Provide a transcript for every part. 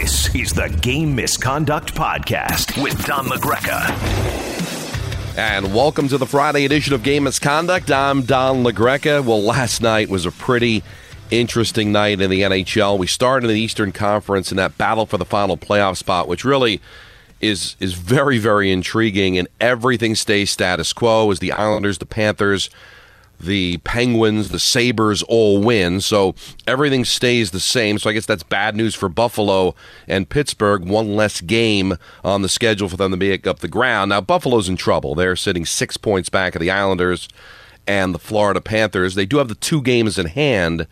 This is the Game Misconduct Podcast with Don LaGreca. And welcome to the Friday edition of Game Misconduct. I'm Don LaGreca. Well, last night was a pretty interesting night in the NHL. We started in the Eastern Conference in that battle for the final playoff spot, which really is is very very intriguing and everything stays status quo as the Islanders, the Panthers, the Penguins, the Sabres all win. So everything stays the same. So I guess that's bad news for Buffalo and Pittsburgh. One less game on the schedule for them to make up the ground. Now, Buffalo's in trouble. They're sitting six points back of the Islanders and the Florida Panthers. They do have the two games in hand.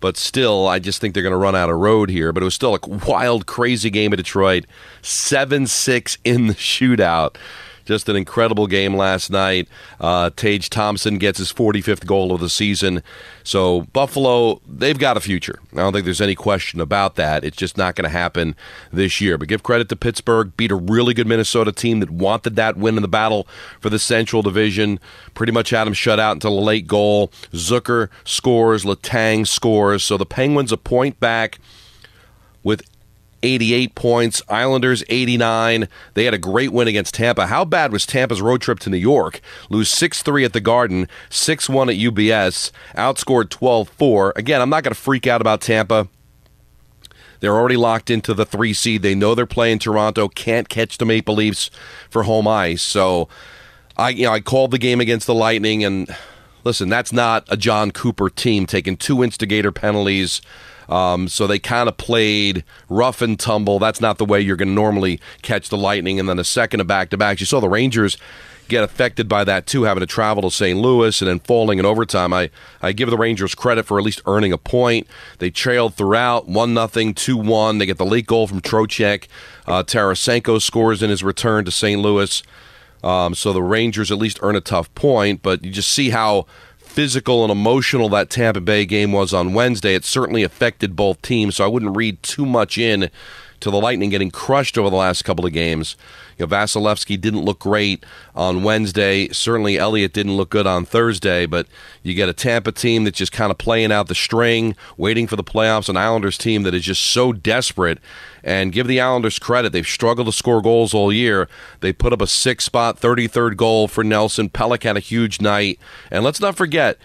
But still, I just think they're going to run out of road here. But it was still a wild, crazy game at Detroit. 7 6 in the shootout. Just an incredible game last night. Uh, Tage Thompson gets his 45th goal of the season. So, Buffalo, they've got a future. I don't think there's any question about that. It's just not going to happen this year. But give credit to Pittsburgh, beat a really good Minnesota team that wanted that win in the battle for the Central Division. Pretty much had them shut out until a late goal. Zucker scores, Letang scores. So, the Penguins a point back with 88 points. Islanders 89. They had a great win against Tampa. How bad was Tampa's road trip to New York? Lose 6 3 at the Garden, 6 1 at UBS, outscored 12 4. Again, I'm not going to freak out about Tampa. They're already locked into the three seed. They know they're playing Toronto. Can't catch the Maple Leafs for home ice. So, I you know I called the game against the Lightning, and listen, that's not a Jon Cooper team taking two instigator penalties. Um, so they kind of played rough and tumble. That's not the way you're going to normally catch the Lightning. And then a second of back to backs. You saw the Rangers get affected by that too, having to travel to St. Louis and then falling in overtime. I, I give the Rangers credit for at least earning a point. They trailed throughout, one nothing, two one. They get the late goal from Trocheck. Uh, Tarasenko scores in his return to St. Louis. Um, so the Rangers at least earn a tough point, but you just see how physical and emotional that Tampa Bay game was on Wednesday. It certainly affected both teams, so I wouldn't read too much in to the Lightning getting crushed over the last couple of games. You know, Vasilevskiy didn't look great on Wednesday. Certainly, Elliott didn't look good on Thursday. But you get a Tampa team that's just kind of playing out the string, waiting for the playoffs. An Islanders team that is just so desperate. And give the Islanders credit; they've struggled to score goals all year. They put up a six-spot, 33rd goal for Nelson. Pelech had a huge night, and let's not forget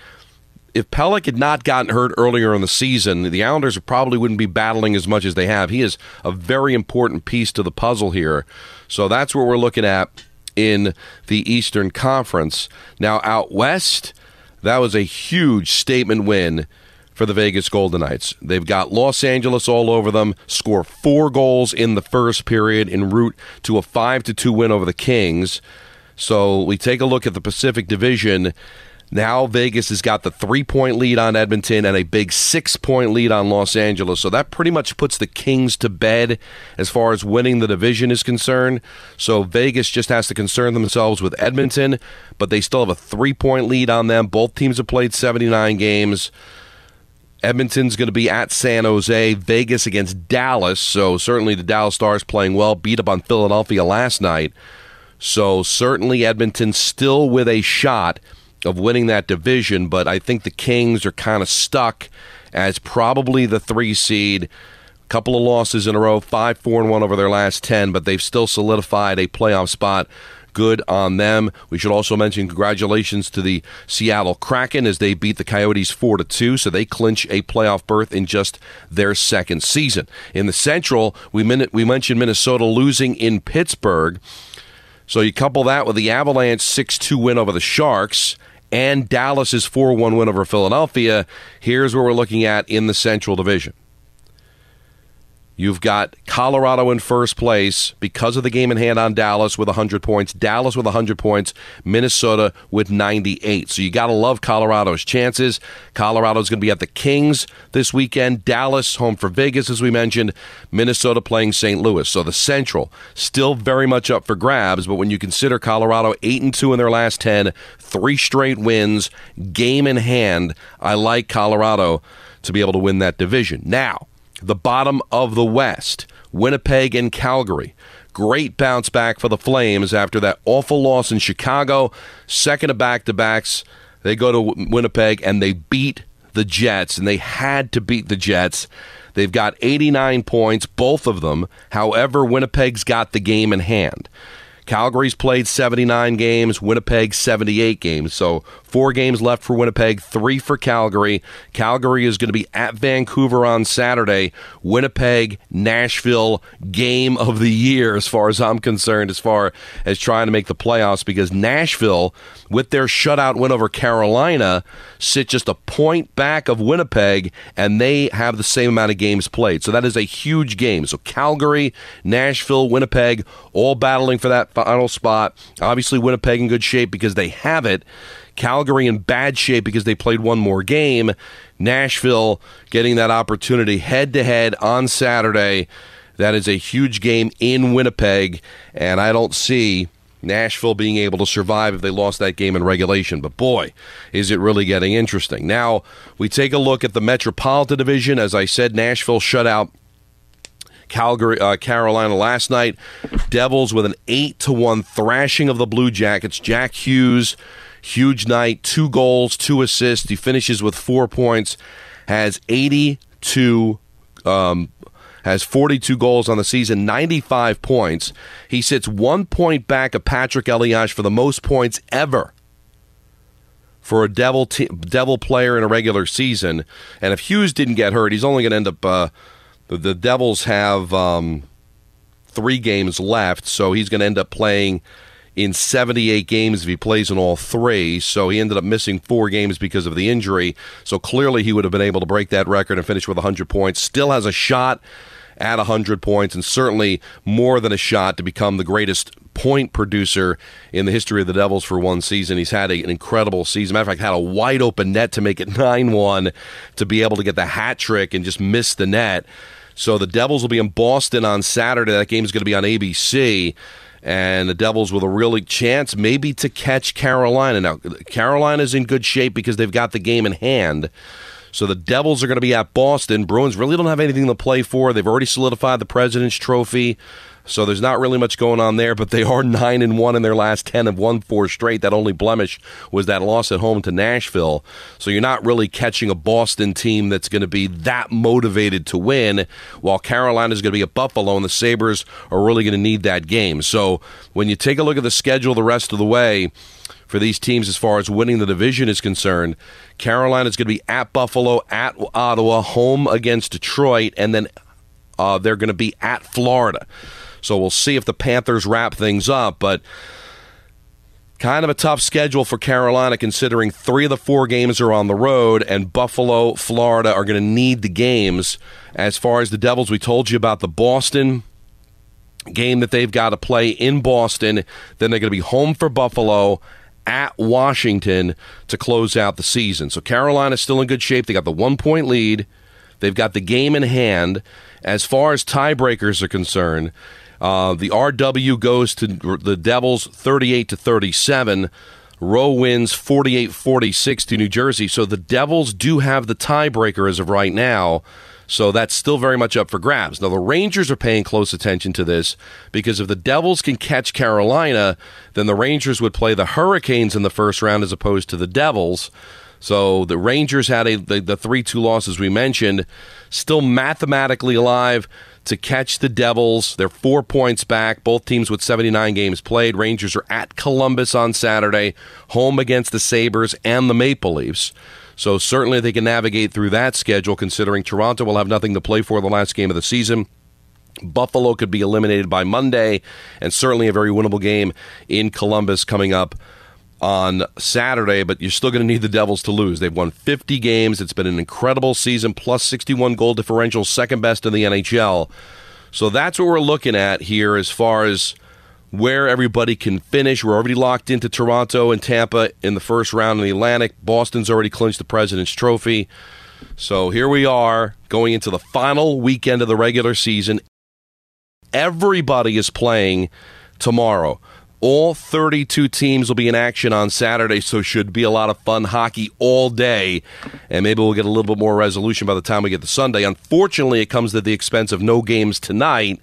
if Pelech had not gotten hurt earlier in the season, the Islanders probably wouldn't be battling as much as they have. He is a very important piece to the puzzle here. So that's what we're looking at in the Eastern Conference. Now, out west, that was a huge statement win for the Vegas Golden Knights. They've got Los Angeles all over them, score four goals in the first period en route to a 5 to 2 win over the Kings. So we take a look at the Pacific Division now Vegas has got the three point lead on Edmonton and a big six point lead on Los Angeles. So that pretty much puts the Kings to bed as far as winning the division is concerned. So Vegas just has to concern themselves with Edmonton, but they still have a three point lead on them. Both teams have played 79 games. Edmonton's going to be at San Jose, Vegas against Dallas. So certainly the Dallas Stars playing well, beat up on Philadelphia last night. So certainly Edmonton still with a shot of winning that division, but I think the Kings are kind of stuck as probably the three seed. A couple of losses in a row, five, four, and one over their last ten, but they've still solidified a playoff spot. Good on them. We should also mention congratulations to the Seattle Kraken as they beat the Coyotes four to two, so they clinch a playoff berth in just their second season. In the Central, we min- we mentioned Minnesota losing in Pittsburgh. So you couple that with the Avalanche 6 2 win over the Sharks and Dallas's 4 1 win over Philadelphia. Here's where we're looking at in the Central Division. You've got Colorado in first place because of the game in hand on Dallas with 100 points, Dallas with 100 points, Minnesota with 98. So you got to love Colorado's chances. Colorado's going to be at the Kings this weekend, Dallas home for Vegas, as we mentioned, Minnesota playing St. Louis. So the Central still very much up for grabs, but when you consider Colorado 8 and 2 in their last 10, three straight wins, game in hand, I like Colorado to be able to win that division. Now, the bottom of the West, Winnipeg and Calgary. Great bounce back for the Flames after that awful loss in Chicago. Second of back to backs. They go to Winnipeg and they beat the Jets, and they had to beat the Jets. They've got 89 points, both of them. However, Winnipeg's got the game in hand. Calgary's played 79 games, Winnipeg 78 games. So four games left for Winnipeg, three for Calgary. Calgary is going to be at Vancouver on Saturday. Winnipeg, Nashville, game of the year, as far as I'm concerned, as far as trying to make the playoffs, because Nashville, with their shutout win over Carolina, sit just a point back of Winnipeg, and they have the same amount of games played. So that is a huge game. So Calgary, Nashville, Winnipeg, all battling for that final spot. Obviously, Winnipeg in good shape because they have it. Calgary in bad shape because they played one more game. Nashville getting that opportunity head to head on Saturday. That is a huge game in Winnipeg, and I don't see Nashville being able to survive if they lost that game in regulation. But boy, is it really getting interesting. Now, we take a look at the Metropolitan Division. As I said, Nashville shut out Calgary, uh, Carolina last night. Devils with an eight to one thrashing of the Blue Jackets. Jack Hughes, huge night, two goals, two assists. He finishes with four points. Has eighty two. Um, has 42 goals on the season, 95 points. He sits one point back of Patrick Elias for the most points ever for a Devil Devil player in a regular season. And if Hughes didn't get hurt, he's only going to end up uh, the, the Devils have um, three games left, so he's going to end up playing in 78 games if he plays in all three. So he ended up missing four games because of the injury. So clearly he would have been able to break that record and finish with 100 points. Still has a shot at 100 points and certainly more than a shot to become the greatest point producer in the history of the Devils for one season. He's had a, an incredible season. Matter of fact, had a wide open net to make it 9 1 to be able to get the hat trick and just miss the net. So the Devils will be in Boston on Saturday. That game is going to be on ABC. And the Devils with a really chance maybe to catch Carolina. Now, Carolina's in good shape because they've got the game in hand. So the Devils are going to be at Boston. Bruins really don't have anything to play for. They've already solidified the President's Trophy. So there's not really much going on there, but they are nine and one in their last ten and won four straight. That only blemish was that loss at home to Nashville. So you're not really catching a Boston team that's going to be that motivated to win, while Carolina's going to be at Buffalo, and the Sabres are really going to need that game. So when you take a look at the schedule the rest of the way for these teams as far as winning the division is concerned. Carolina is going to be at Buffalo, at Ottawa, home against Detroit, and then uh, they're going to be at Florida. So we'll see if the Panthers wrap things up. But kind of a tough schedule for Carolina considering three of the four games are on the road, and Buffalo, Florida are going to need the games. As far as the Devils, we told you about the Boston game that they've got to play in Boston. Then they're going to be home for Buffalo at Washington to close out the season. So Carolina's still in good shape. They got the one point lead. They've got the game in hand. As far as tiebreakers are concerned, uh, the RW goes to the Devils 38 to 37. ROW wins 48 46 to New Jersey. So the Devils do have the tiebreaker as of right now. So that's still very much up for grabs. Now, the Rangers are paying close attention to this because if the Devils can catch Carolina, then the Rangers would play the Hurricanes in the first round as opposed to the Devils. So the Rangers had a the, 3 2 losses we mentioned, still mathematically alive to catch the Devils. They're four points back, both teams with 79 games played. Rangers are at Columbus on Saturday, home against the Sabres and the Maple Leafs. So certainly they can navigate through that schedule, considering Toronto will have nothing to play for the last game of the season. Buffalo could be eliminated by Monday, and certainly a very winnable game in Columbus coming up on Saturday, but you're still going to need the Devils to lose. They've won 50 games. It's been an incredible season, plus 61 goal differential, second best in the NHL. So that's what we're looking at here as far as where everybody can finish. We're already locked into Toronto and Tampa in the first round in the Atlantic. Boston's already clinched the President's Trophy. So here we are going into the final weekend of the regular season. Everybody is playing tomorrow. All 32 teams will be in action on Saturday, so should be a lot of fun hockey all day. And maybe we'll get a little bit more resolution by the time we get to Sunday. Unfortunately, it comes at the expense of no games tonight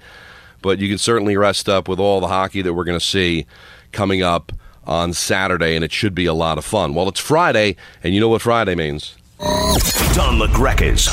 but you can certainly rest up with all the hockey that we're going to see coming up on Saturday, and it should be a lot of fun. Well, it's Friday, and you know what Friday means. Don LaGreca's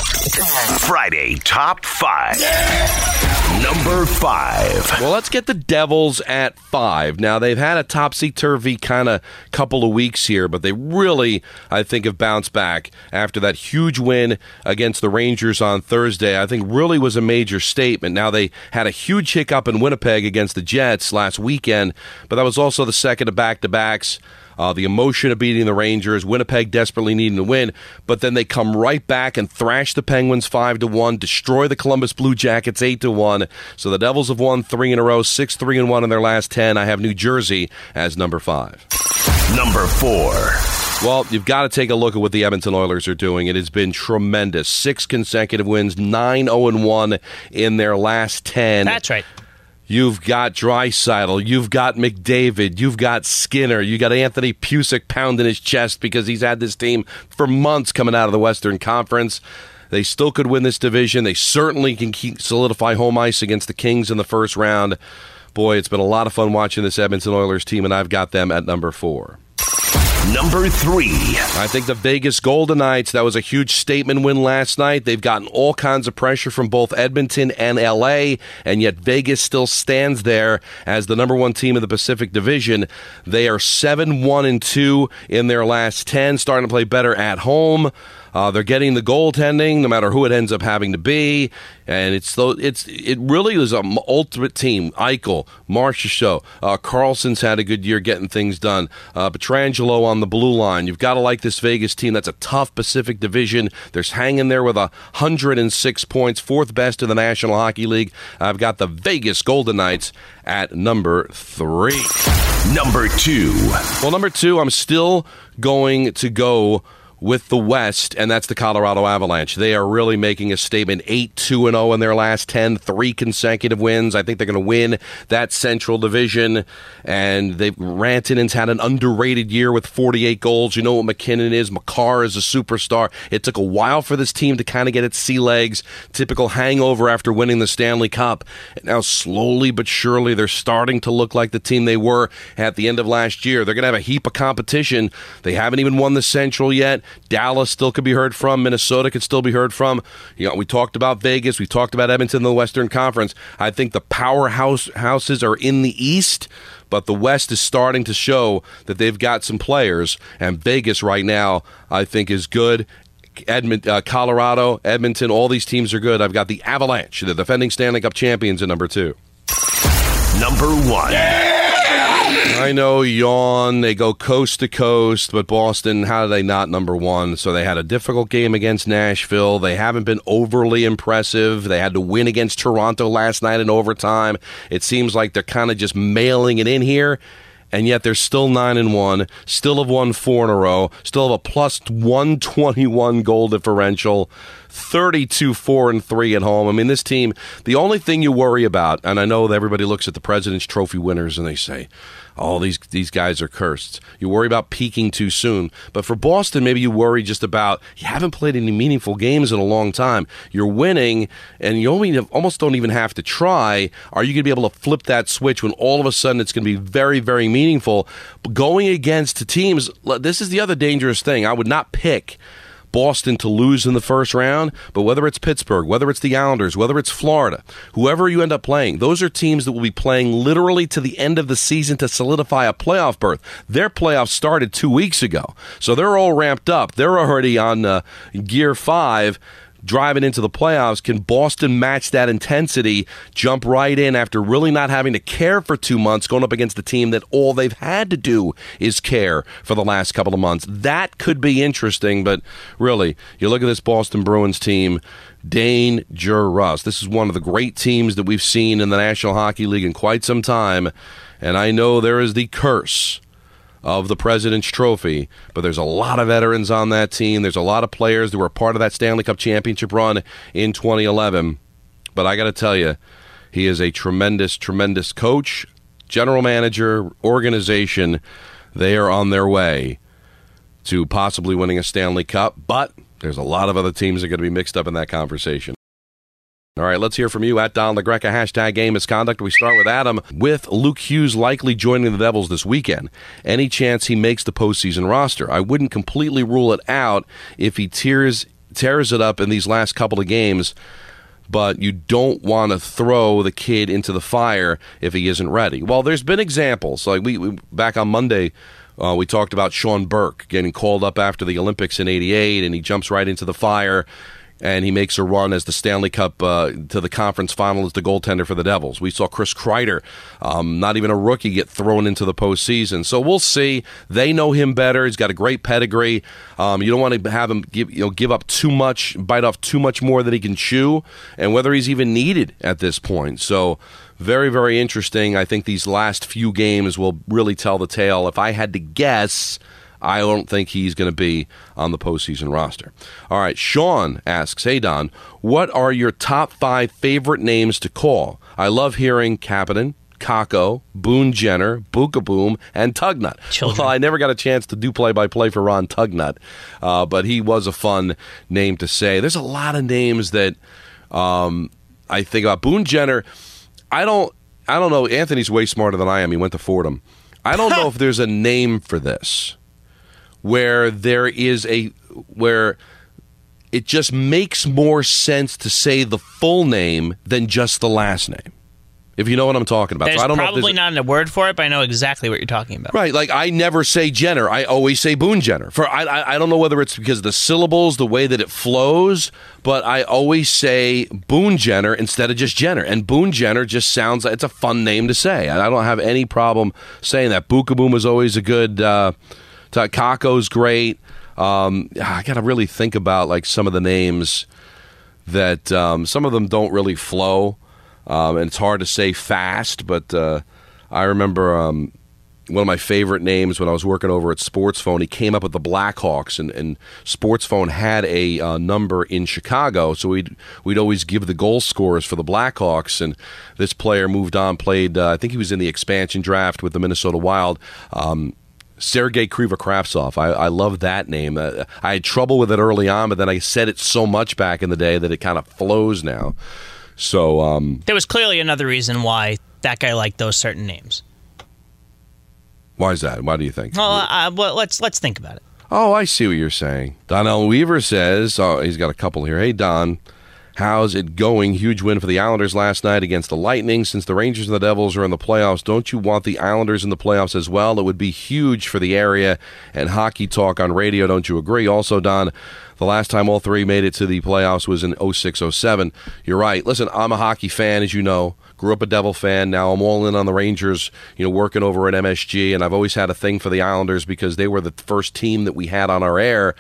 Friday Top 5. Number 5. Well, let's get the Devils at five. Now, they've had a topsy turvy kind of couple of weeks here, but they really, I think, have bounced back after that huge win against the Rangers on Thursday. I think really was a major statement. Now, they had a huge hiccup in Winnipeg against the Jets last weekend, but that was also the second of back to backs. Uh, the emotion of beating the Rangers, Winnipeg desperately needing to win, but then they come right back and thrash the Penguins five to one, destroy the Columbus Blue Jackets eight to one. So the Devils have won three in a row, six three and one in their last ten. I have New Jersey as number five. Number 4. Well, you've got to take a look at what the Edmonton Oilers are doing. It has been tremendous. Six consecutive wins, 9 0 1 in their last 10. That's right. You've got Draisaitl, you've got McDavid, you've got Skinner, you got Anthony Pusick pounding his chest because he's had this team for months coming out of the Western Conference. They still could win this division. They certainly can keep solidify home ice against the Kings in the first round. Boy, it's been a lot of fun watching this Edmonton Oilers team, and I've got them at number four. Number 3. I think the Vegas Golden Knights, that was a huge statement win last night. They've gotten all kinds of pressure from both Edmonton and LA, and yet Vegas still stands there as the number one team in the Pacific Division. They are 7 1 and 2 in their last 10, starting to play better at home. Uh, they're getting the goaltending, no matter who it ends up having to be, and it's it's it really is an ultimate team. Eichel, Marchessault, uh, Karlsson's had a good year getting things done. Uh, Pietrangelo on the blue line. You've got to like this Vegas team. That's a tough Pacific Division. They're hanging there with a hundred and six points, fourth best in the National Hockey League. I've got the Vegas Golden Knights at number three. Number 2. Well, number two, I'm still going to go with the West, and that's the Colorado Avalanche. They are really making a statement 8 2 0 in their last 10, three consecutive wins. I think they're going to win that Central Division. And they've Rantanen's had an underrated year with 48 goals. You know what MacKinnon is. Makar is a superstar. It took a while for this team to kind of get its sea legs. Typical hangover after winning the Stanley Cup. And now, slowly but surely, they're starting to look like the team they were at the end of last year. They're going to have a heap of competition. They haven't even won the Central yet. Dallas still could be heard from. Minnesota could still be heard from. You know, we talked about Vegas. We talked about Edmonton in the Western Conference. I think the powerhouse houses are in the East, but the West is starting to show that they've got some players. And Vegas right now, I think, is good. Edmont, uh, Colorado, Edmonton, all these teams are good. I've got the Avalanche, the defending Stanley Cup champions, at number two. Number 1. I know, yawn. They go coast to coast, but Boston, how do they not number one? So they had a difficult game against Nashville. They haven't been overly impressive. They had to win against Toronto last night in overtime. It seems like they're kind of just mailing it in here. And yet they're still nine and one, still have won four in a row, still have a plus one twenty one goal differential. 32 4 and 3 at home. I mean, this team, the only thing you worry about, and I know that everybody looks at the President's Trophy winners and they say, oh, these, these guys are cursed. You worry about peaking too soon. But for Boston, maybe you worry just about you haven't played any meaningful games in a long time. You're winning, and you only almost don't even have to try. Are you going to be able to flip that switch when all of a sudden it's going to be very, very meaningful? But going against teams, this is the other dangerous thing. I would not pick Boston to lose in the first round, but whether it's Pittsburgh, whether it's the Islanders, whether it's Florida, whoever you end up playing, those are teams that will be playing literally to the end of the season to solidify a playoff berth. Their playoffs started two weeks ago, so they're all ramped up. They're already on uh, gear five driving into the playoffs. Can Boston match that intensity, jump right in after really not having to care for two months, going up against a team that all they've had to do is care for the last couple of months? That could be interesting, but really, you look at this Boston Bruins team. Dangerous. This is one of the great teams that we've seen in the National Hockey League in quite some time. And I know there is the curse of the President's Trophy, but there's a lot of veterans on that team. There's a lot of players that were part of that Stanley Cup championship run in 2011. But I got to tell you, he is a tremendous, tremendous coach, general manager, organization. They are on their way to possibly winning a Stanley Cup, but there's a lot of other teams that are going to be mixed up in that conversation. All right, let's hear from you at Don LaGreca, hashtag game misconduct. We start with Adam with Luke Hughes likely joining the Devils this weekend. Any chance he makes the postseason roster? I wouldn't completely rule it out if he tears, tears it up in these last couple of games, but you don't want to throw the kid into the fire if he isn't ready. Well, there's been examples. Like we, we back on Monday, uh, we talked about Sean Burke getting called up after the Olympics in '88, and he jumps right into the fire and he makes a run as the Stanley Cup uh, to the conference final as the goaltender for the Devils. We saw Chris Kreider, um, not even a rookie, get thrown into the postseason. So we'll see. They know him better. He's got a great pedigree. Um, you don't want to have him give you know give up too much, bite off too much more than he can chew, and whether he's even needed at this point. So very very interesting. I think these last few games will really tell the tale. If I had to guess. I don't think he's going to be on the postseason roster. All right, Sean asks, Hey, Don, what are your top five favorite names to call? I love hearing Kapanen, Kakko, Boone Jenner, Boom, and Tugnutt. Children. Well, I never got a chance to do play by play for Ron Tugnutt, uh, but he was a fun name to say. There's a lot of names that um, I think about. Boone Jenner, I don't, I don't know. Anthony's way smarter than I am. He went to Fordham. I don't know if there's a name for this where there is a where it just makes more sense to say the full name than just the last name. If you know what I'm talking about. There's so I don't know probably there's a- not a word for it, but I know exactly what you're talking about. Right, like I never say Jenner. I always say Boone Jenner. For I, I, I don't know whether it's because of the syllables, the way that it flows, but I always say Boone Jenner instead of just Jenner. And Boone Jenner just sounds like it's a fun name to say. I don't have any problem saying that. Bookaboom is always a good. Uh, Kakko's great. Um, I got to really think about like some of the names that um, some of them don't really flow, um, and it's hard to say fast. But uh, I remember um, one of my favorite names when I was working over at Sports Phone. He came up with the Blackhawks, and, and Sports Phone had a uh, number in Chicago, so we'd we'd always give the goal scorers for the Blackhawks. And this player moved on, played. Uh, I think he was in the expansion draft with the Minnesota Wild. Um, Sergei Krivokrasov. I, I love that name. Uh, I had trouble with it early on, but then I said it so much back in the day that it kind of flows now. So, um, There was clearly another reason why that guy liked those certain names. why is that? Why do you think? Well, uh, well let's let's think about it. Oh, I see what you're saying. Donnell Weaver says, oh, he's got a couple here. Hey, Don, how's it going? Huge win for the Islanders last night against the Lightning. Since the Rangers and the Devils are in the playoffs, don't you want the Islanders in the playoffs as well? It would be huge for the area and hockey talk on radio. Don't you agree? Also, Don, the last time all three made it to the playoffs was in 06 07. You're right. Listen, I'm a hockey fan, as you know. Grew up a Devil fan. Now I'm all in on the Rangers, you know, working over at MSG. And I've always had a thing for the Islanders because they were the first team that we had on our air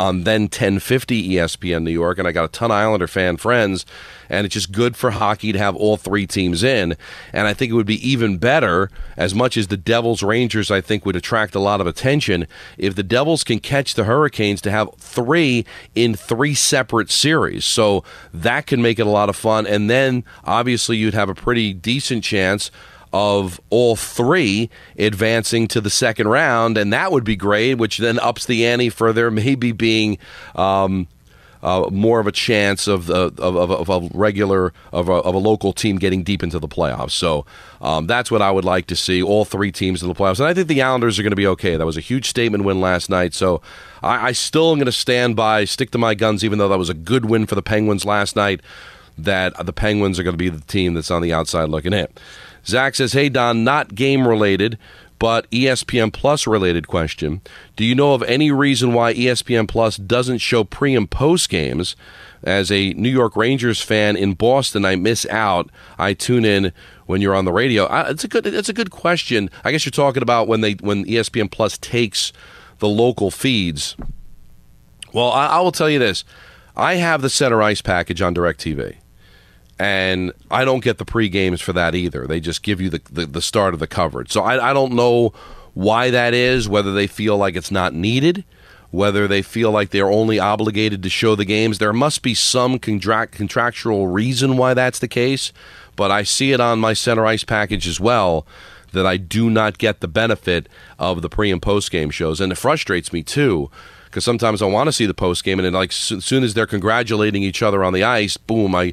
on then 1050 ESPN New York, and I got a ton of Islander fan friends, and it's just good for hockey to have all three teams in. And I think it would be even better, as much as the Devils Rangers, I think, would attract a lot of attention, if the Devils can catch the Hurricanes to have three in three separate series. So that can make it a lot of fun. And then obviously you'd have a pretty decent chance of all three advancing to the second round, and that would be great, which then ups the ante for there maybe being. Um, uh, more of a chance of the of, of, of a regular of a, of a local team getting deep into the playoffs. So um, that's what I would like to see all three teams in the playoffs, and I think the Islanders are going to be okay. That was a huge statement win last night, so I, I still am going to stand by, stick to my guns, even though that was a good win for the Penguins last night. That the Penguins are going to be the team that's on the outside looking in. Zach says, "Hey Don, not game related." But ESPN Plus related question. Do you know of any reason why ESPN Plus doesn't show pre and post games? As a New York Rangers fan in Boston, I miss out. I tune in when you're on the radio. Uh, it's a good it's a good question. I guess you're talking about when they when ESPN Plus takes the local feeds. Well, I, I will tell you this. I have the center ice package on DirecTV and I don't get the pre games for that either. They just give you the, the, the start of the coverage. So I, I don't know why that is, whether they feel like it's not needed, whether they feel like they're only obligated to show the games. There must be some contract, contractual reason why that's the case, but I see it on my center ice package as well that I do not get the benefit of the pre and post game shows. And it frustrates me too because sometimes I want to see the post game, and then like as soon as they're congratulating each other on the ice, boom, I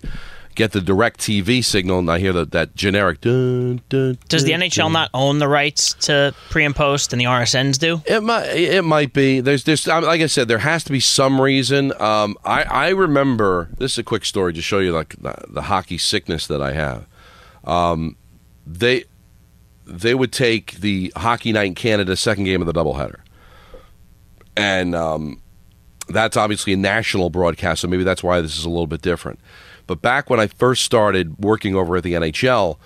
get the DirecTV signal, and I hear the, that generic. Dun, dun, Does the NHL dun. not own the rights to pre and post, and the RSNs do? It might. It might be. There's. There's. Like I said, there has to be some reason. Um, I. I remember. This is a quick story to show you like the, the hockey sickness that I have. Um, they. They would take the hockey night in Canada second game of the doubleheader, and um, that's obviously a national broadcast. So maybe that's why this is a little bit different. But back when I first started working over at the NHL,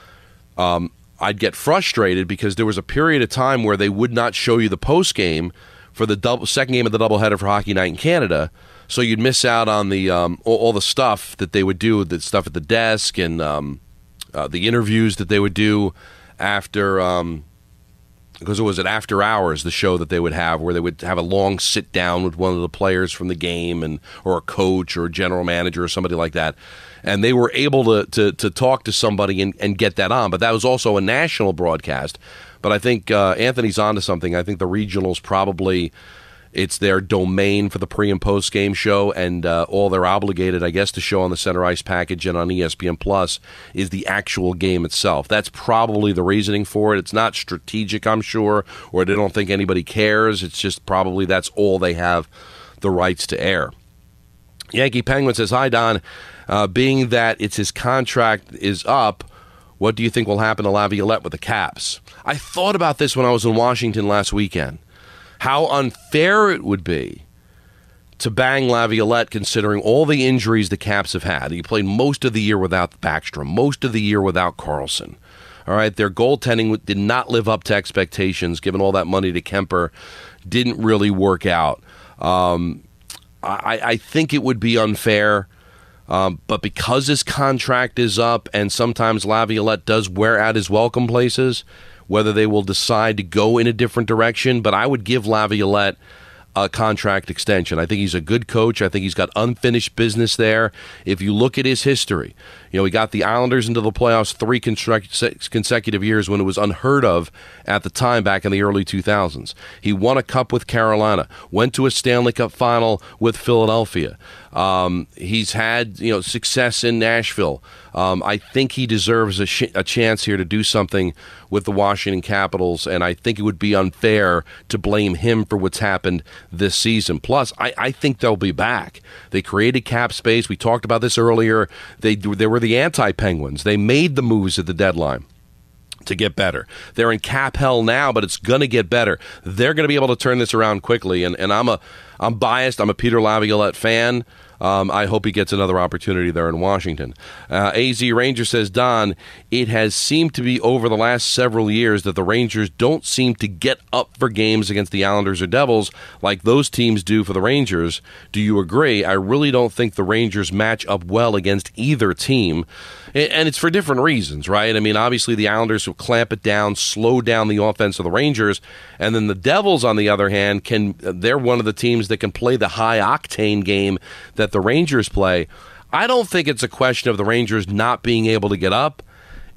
um, I'd get frustrated because there was a period of time where they would not show you the post game for the double, second game of the doubleheader for Hockey Night in Canada. So you'd miss out on the um, all, all the stuff that they would do, the stuff at the desk and um, uh, the interviews that they would do after. Um, because it was at after hours the show that they would have where they would have a long sit down with one of the players from the game and or a coach or a general manager or somebody like that and they were able to to, to talk to somebody and, and get that on but that was also a national broadcast but i think uh, anthony's onto something i think the regionals probably it's their domain for the pre and post game show, and uh, all they're obligated, I guess, to show on the center ice package and on ESPN Plus is the actual game itself. That's probably the reasoning for it. It's not strategic, I'm sure, or they don't think anybody cares. It's just probably that's all they have the rights to air. Yankee Penguin says, "Hi Don, uh, being that it's his contract is up." What do you think will happen to Laviolette with the Caps? I thought about this when I was in Washington last weekend how unfair it would be to bang Laviolette considering all the injuries the Caps have had. He played most of the year without Backstrom, most of the year without Carlson. All right, their goaltending did not live up to expectations, given all that money to Kuemper, didn't really work out. Um, I, I think it would be unfair. Um, but because his contract is up, and sometimes Laviolette does wear out his welcome places, whether they will decide to go in a different direction. But I would give Laviolette a contract extension. I think he's a good coach. I think he's got unfinished business there. If you look at his history, you know, he got the Islanders into the playoffs three consecutive years when it was unheard of at the time back in the early 2000s. He won a cup with Carolina, went to a Stanley Cup final with Philadelphia. Um, he's had you know success in Nashville. Um, I think he deserves a, sh- a chance here to do something with the Washington Capitals, and I think it would be unfair to blame him for what's happened this season. Plus, I, I think they'll be back. They created cap space. We talked about this earlier. They they were the anti Penguins. They made the moves at the deadline to get better. They're in cap hell now, but it's going to get better. They're going to be able to turn this around quickly. And, and I'm a I'm biased. I'm a Peter Laviolette fan. Um, I hope he gets another opportunity there in Washington. Uh, AZ Ranger says, Don, it has seemed to be over the last several years that the Rangers don't seem to get up for games against the Islanders or Devils like those teams do for the Rangers. Do you agree? I really don't think the Rangers match up well against either team. And it's for different reasons, right? I mean, obviously the Islanders will clamp it down, slow down the offense of the Rangers, and then the Devils, on the other hand, can they're one of the teams that can play the high octane game that the Rangers play. I don't think it's a question of the Rangers not being able to get up.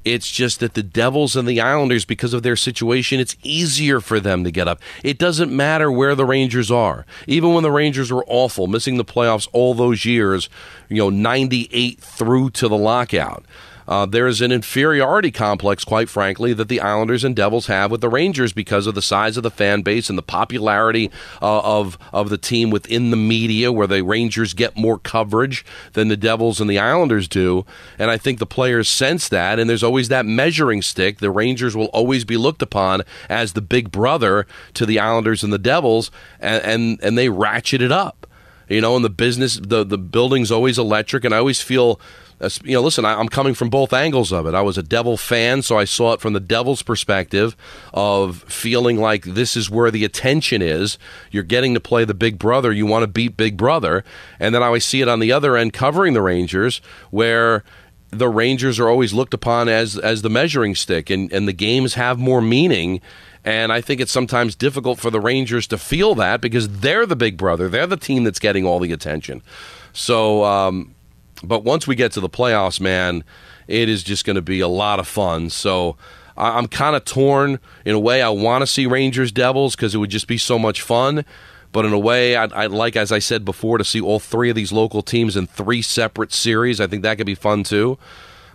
It's just that the Devils and the Islanders, because of their situation, it's easier for them to get up. It doesn't matter where the Rangers are. Even when the Rangers were awful, missing the playoffs all those years, you know, 98 through to the lockout. Uh, there is an inferiority complex, quite frankly, that the Islanders and Devils have with the Rangers because of the size of the fan base and the popularity uh, of of the team within the media, where the Rangers get more coverage than the Devils and the Islanders do. And I think the players sense that, and there's always that measuring stick. The Rangers will always be looked upon as the big brother to the Islanders and the Devils, and and, and they ratchet it up. You know, and the business, the the building's always electric, and I always feel you know, listen, I, am coming from both angles of it. I was a Devil fan, so I saw it from the Devil's perspective of feeling like this is where the attention is. You're getting to play the Big Brother. You want to beat Big Brother. And then I always see it on the other end covering the Rangers, where the Rangers are always looked upon as as the measuring stick, and, and the games have more meaning. And I think it's sometimes difficult for the Rangers to feel that because they're the big brother. They're the team that's getting all the attention. So, um, but once we get to the playoffs, man, it is just going to be a lot of fun. So I'm kind of torn in a way. I want to see Rangers Devils because it would just be so much fun. But in a way, I'd, I'd, like, as I said before, to see all three of these local teams in three separate series. I think that could be fun too.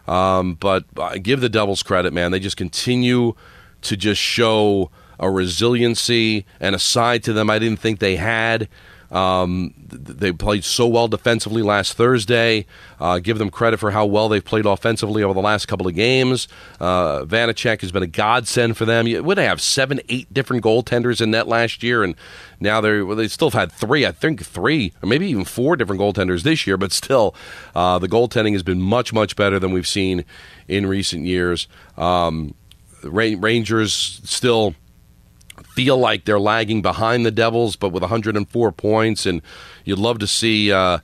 Um, but I give the Devils credit, man. They just continue to just show a resiliency and a side to them I didn't think they had. Um, they played so well defensively last Thursday. Uh, give them credit for how well they've played offensively over the last couple of games. Uh, Vanecek has been a godsend for them. Would they have seven, eight different goaltenders in net last year, and now they well, they still have had three, I think three, or maybe even four different goaltenders this year. But still, uh, the goaltending has been much, much better than we've seen in recent years. Um, Rangers still feel like they're lagging behind the Devils, but with 104 points, and you'd love to see. Uh,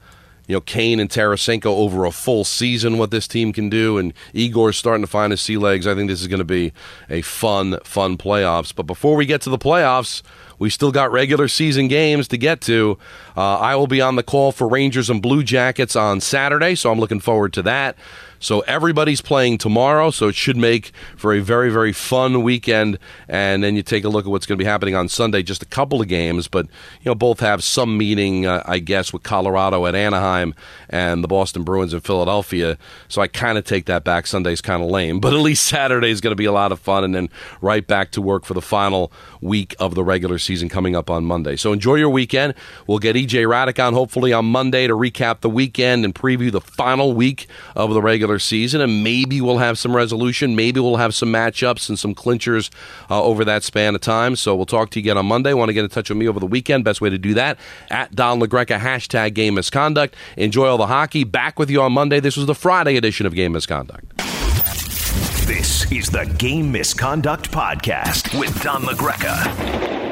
you know, Kane and Tarasenko over a full season, what this team can do, and Igor's starting to find his sea legs. I think this is going to be a fun, fun playoffs. But before we get to the playoffs, we still got regular season games to get to. Uh, I will be on the call for Rangers and Blue Jackets on Saturday, so I'm looking forward to that. So everybody's playing tomorrow, so it should make for a very, very fun weekend. And then you take a look at what's going to be happening on Sunday. Just a couple of games, but you know both have some meeting, uh, I guess, with Colorado at Anaheim and the Boston Bruins in Philadelphia. So I kind of take that back. Sunday's kind of lame, but at least Saturday is going to be a lot of fun, and then right back to work for the final week of the regular season coming up on Monday. So enjoy your weekend. We'll get EJ Hradek on hopefully on Monday to recap the weekend and preview the final week of the regular regular season, and maybe we'll have some resolution. Maybe we'll have some matchups and some clinchers uh, over that span of time. So we'll talk to you again on Monday. Want to get in touch with me over the weekend? Best way to do that at Don LaGreca, hashtag game misconduct. Enjoy all the hockey. Back with you on Monday. This was the Friday edition of Game Misconduct. This is the Game Misconduct Podcast with Don LaGreca.